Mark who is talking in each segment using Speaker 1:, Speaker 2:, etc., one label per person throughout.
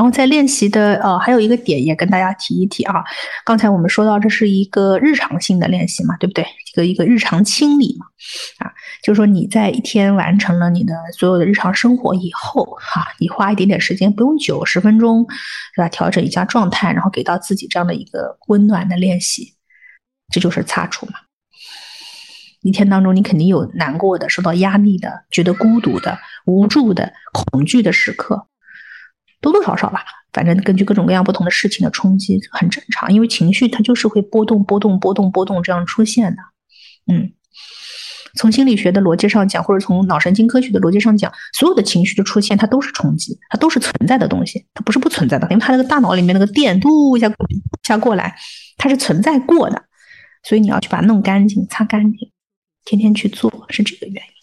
Speaker 1: 然后在练习的呃，还有一个点也跟大家提一提啊。刚才我们说到这是一个日常性的练习嘛，对不对？一个一个日常清理嘛，啊，就是说你在一天完成了你的所有的日常生活以后，哈，你花一点点时间，不用久，十分钟，是吧？调整一下状态，然后给到自己这样的一个温暖的练习，这就是擦除嘛。一天当中，你肯定有难过的、受到压力的、觉得孤独的、无助的、恐惧的时刻。多多少少吧，反正根据各种各样不同的事情的冲击，很正常。因为情绪它就是会波动、波动、波动、波动这样出现的。嗯，从心理学的逻辑上讲，或者从脑神经科学的逻辑上讲，所有的情绪的出现，它都是冲击，它都是存在的东西，它不是不存在的。因为它那个大脑里面那个电嘟一下一下过来，它是存在过的，所以你要去把它弄干净、擦干净，天天去做，是这个原因。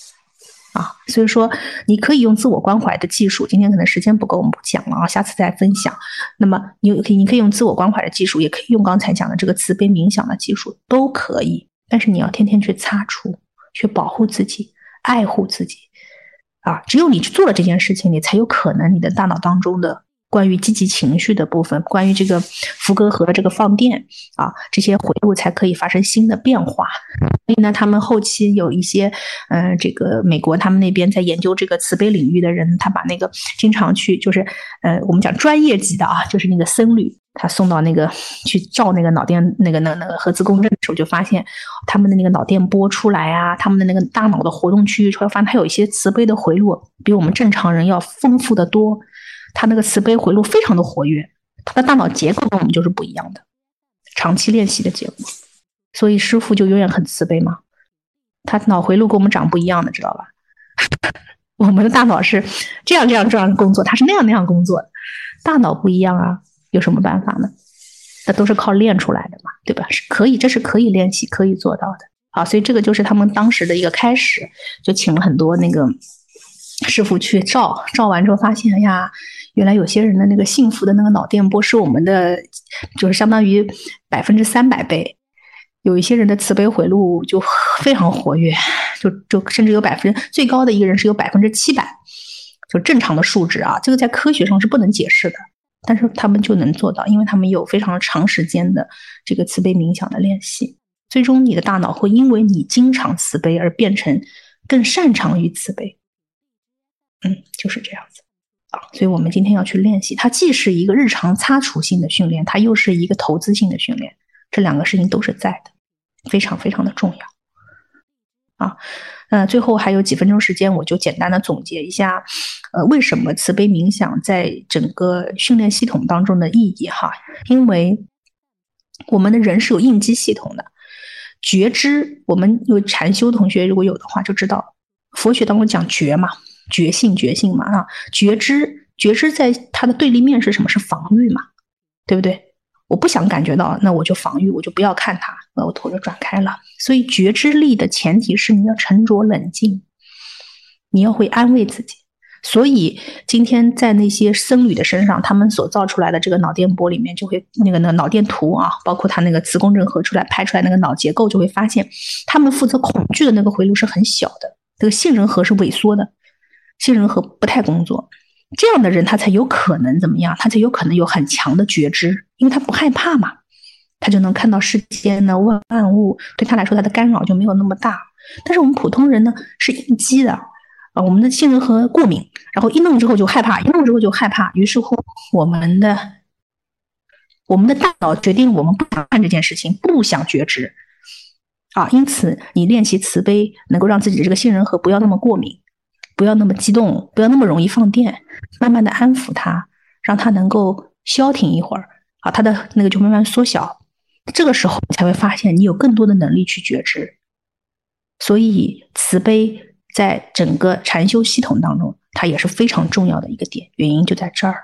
Speaker 1: 啊，所以说你可以用自我关怀的技术，今天可能时间不够，我们不讲了啊，下次再分享。那么你可以，你可以用自我关怀的技术，也可以用刚才讲的这个慈悲冥想的技术，都可以。但是你要天天去擦除，去保护自己，爱护自己。啊，只有你去做了这件事情，你才有可能你的大脑当中的。关于积极情绪的部分，关于这个福格和这个放电啊，这些回路才可以发生新的变化。所以呢，他们后期有一些，嗯，这个美国他们那边在研究这个慈悲领域的人，他把那个经常去就是，呃，我们讲专业级的啊，就是那个僧侣，他送到那个去照那个脑电那个那那个核磁共振的时候，就发现他们的那个脑电波出来啊，他们的那个大脑的活动区域出来，发现他有一些慈悲的回路，比我们正常人要丰富的多。他那个慈悲回路非常的活跃，他的大脑结构跟我们就是不一样的，长期练习的结果。所以师傅就永远很慈悲嘛，他脑回路跟我们长不一样的，知道吧？我们的大脑是这样这样这样工作，他是那样那样工作的，大脑不一样啊，有什么办法呢？那都是靠练出来的嘛，对吧？是可以，这是可以练习可以做到的。好，所以这个就是他们当时的一个开始，就请了很多那个师傅去照，照完之后发现，哎呀。原来有些人的那个幸福的那个脑电波是我们的，就是相当于百分之三百倍。有一些人的慈悲回路就非常活跃，就就甚至有百分之最高的一个人是有百分之七百，就正常的数值啊，这个在科学上是不能解释的，但是他们就能做到，因为他们有非常长时间的这个慈悲冥想的练习，最终你的大脑会因为你经常慈悲而变成更擅长于慈悲。嗯，就是这样子。啊，所以我们今天要去练习，它既是一个日常擦除性的训练，它又是一个投资性的训练，这两个事情都是在的，非常非常的重要。啊，那，最后还有几分钟时间，我就简单的总结一下，呃，为什么慈悲冥想在整个训练系统当中的意义哈？因为我们的人是有应激系统的，觉知，我们有禅修同学如果有的话就知道，佛学当中讲觉嘛。觉性，觉性嘛，啊，觉知，觉知在它的对立面是什么？是防御嘛，对不对？我不想感觉到，那我就防御，我就不要看它，那我头就转开了。所以觉知力的前提是你要沉着冷静，你要会安慰自己。所以今天在那些僧侣的身上，他们所造出来的这个脑电波里面，就会那个那个脑电图啊，包括他那个磁共振合出来拍出来那个脑结构，就会发现他们负责恐惧的那个回路是很小的，这个杏仁核是萎缩的。杏仁核不太工作，这样的人他才有可能怎么样？他才有可能有很强的觉知，因为他不害怕嘛，他就能看到世间的万物，对他来说他的干扰就没有那么大。但是我们普通人呢是应激的啊，我们的杏仁核过敏，然后一弄之后就害怕，一弄之后就害怕，于是乎我们的我们的大脑决定我们不想看这件事情，不想觉知啊，因此你练习慈悲，能够让自己的这个杏仁核不要那么过敏。不要那么激动，不要那么容易放电，慢慢的安抚他，让他能够消停一会儿，啊，他的那个就慢慢缩小，这个时候你才会发现你有更多的能力去觉知。所以慈悲在整个禅修系统当中，它也是非常重要的一个点，原因就在这儿。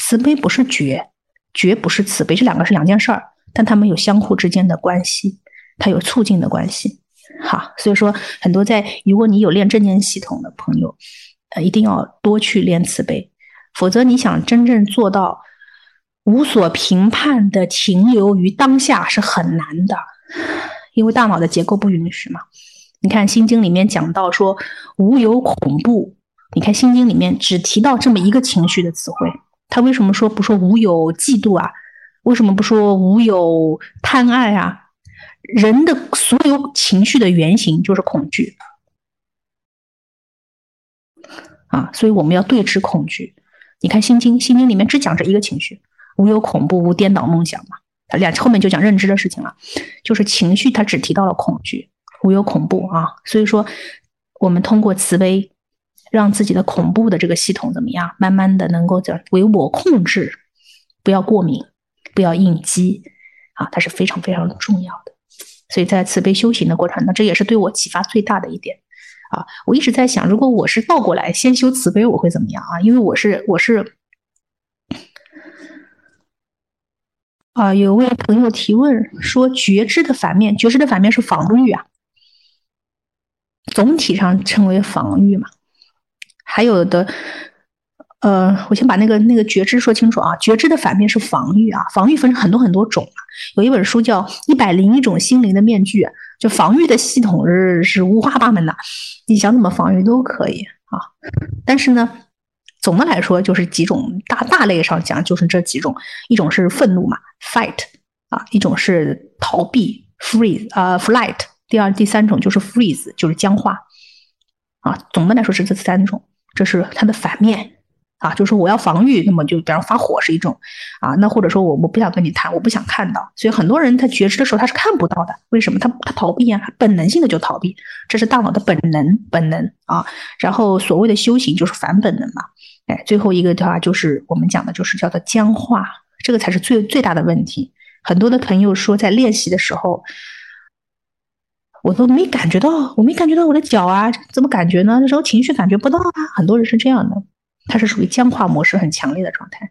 Speaker 1: 慈悲不是觉，觉不是慈悲，这两个是两件事儿，但他们有相互之间的关系，它有促进的关系。好，所以说很多在，如果你有练正念系统的朋友，呃，一定要多去练慈悲，否则你想真正做到无所评判的停留于当下是很难的，因为大脑的结构不允许嘛。你看《心经》里面讲到说无有恐怖，你看《心经》里面只提到这么一个情绪的词汇，他为什么说不说无有嫉妒啊？为什么不说无有贪爱啊？人的所有情绪的原型就是恐惧啊，所以我们要对峙恐惧。你看《心经》，《心经》里面只讲这一个情绪，无有恐怖，无颠倒梦想嘛。它两后面就讲认知的事情了，就是情绪，它只提到了恐惧，无有恐怖啊。所以说，我们通过慈悲，让自己的恐怖的这个系统怎么样，慢慢的能够叫为我控制，不要过敏。不要应激啊，它是非常非常重要的。所以在慈悲修行的过程中，这也是对我启发最大的一点啊。我一直在想，如果我是倒过来先修慈悲，我会怎么样啊？因为我是我是啊，有位朋友提问说，觉知的反面，觉知的反面是防御啊，总体上称为防御嘛，还有的。呃，我先把那个那个觉知说清楚啊。觉知的反面是防御啊，防御分成很多很多种啊。有一本书叫《一百零一种心灵的面具》，就防御的系统是是五花八门的，你想怎么防御都可以啊。但是呢，总的来说就是几种大大类上讲就是这几种，一种是愤怒嘛，fight 啊，一种是逃避，freeze 啊，flight，第二第三种就是 freeze，就是僵化啊。总的来说是这三种，这是它的反面。啊，就是说我要防御，那么就比方发火是一种，啊，那或者说我我不想跟你谈，我不想看到，所以很多人他觉知的时候他是看不到的，为什么？他他逃避啊，本能性的就逃避，这是大脑的本能本能啊。然后所谓的修行就是反本能嘛，哎，最后一个的话就是我们讲的就是叫做僵化，这个才是最最大的问题。很多的朋友说在练习的时候，我都没感觉到，我没感觉到我的脚啊，怎么感觉呢？那时候情绪感觉不到啊，很多人是这样的。它是属于僵化模式很强烈的状态，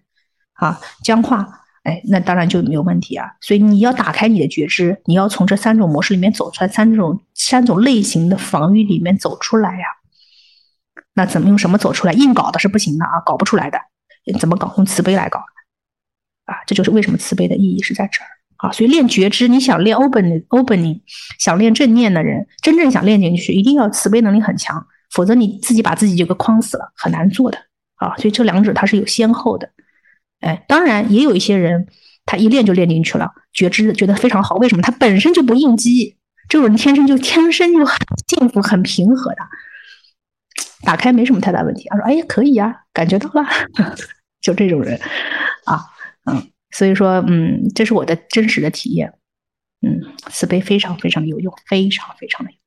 Speaker 1: 啊，僵化，哎，那当然就没有问题啊。所以你要打开你的觉知，你要从这三种模式里面走出来，三种三种类型的防御里面走出来呀。那怎么用什么走出来？硬搞的是不行的啊，搞不出来的。怎么搞？用慈悲来搞啊！这就是为什么慈悲的意义是在这儿啊。所以练觉知，你想练 opening opening，想练正念的人，真正想练进去，一定要慈悲能力很强，否则你自己把自己就给框死了，很难做的。啊，所以这两者它是有先后的，哎，当然也有一些人，他一练就练进去了，觉知觉得非常好。为什么？他本身就不应激，这种人天生就天生就很幸福、很平和的，打开没什么太大问题。他说：“哎，可以呀，感觉到了。”就这种人啊，嗯，所以说，嗯，这是我的真实的体验，嗯，慈悲非常非常有用，非常非常的有用。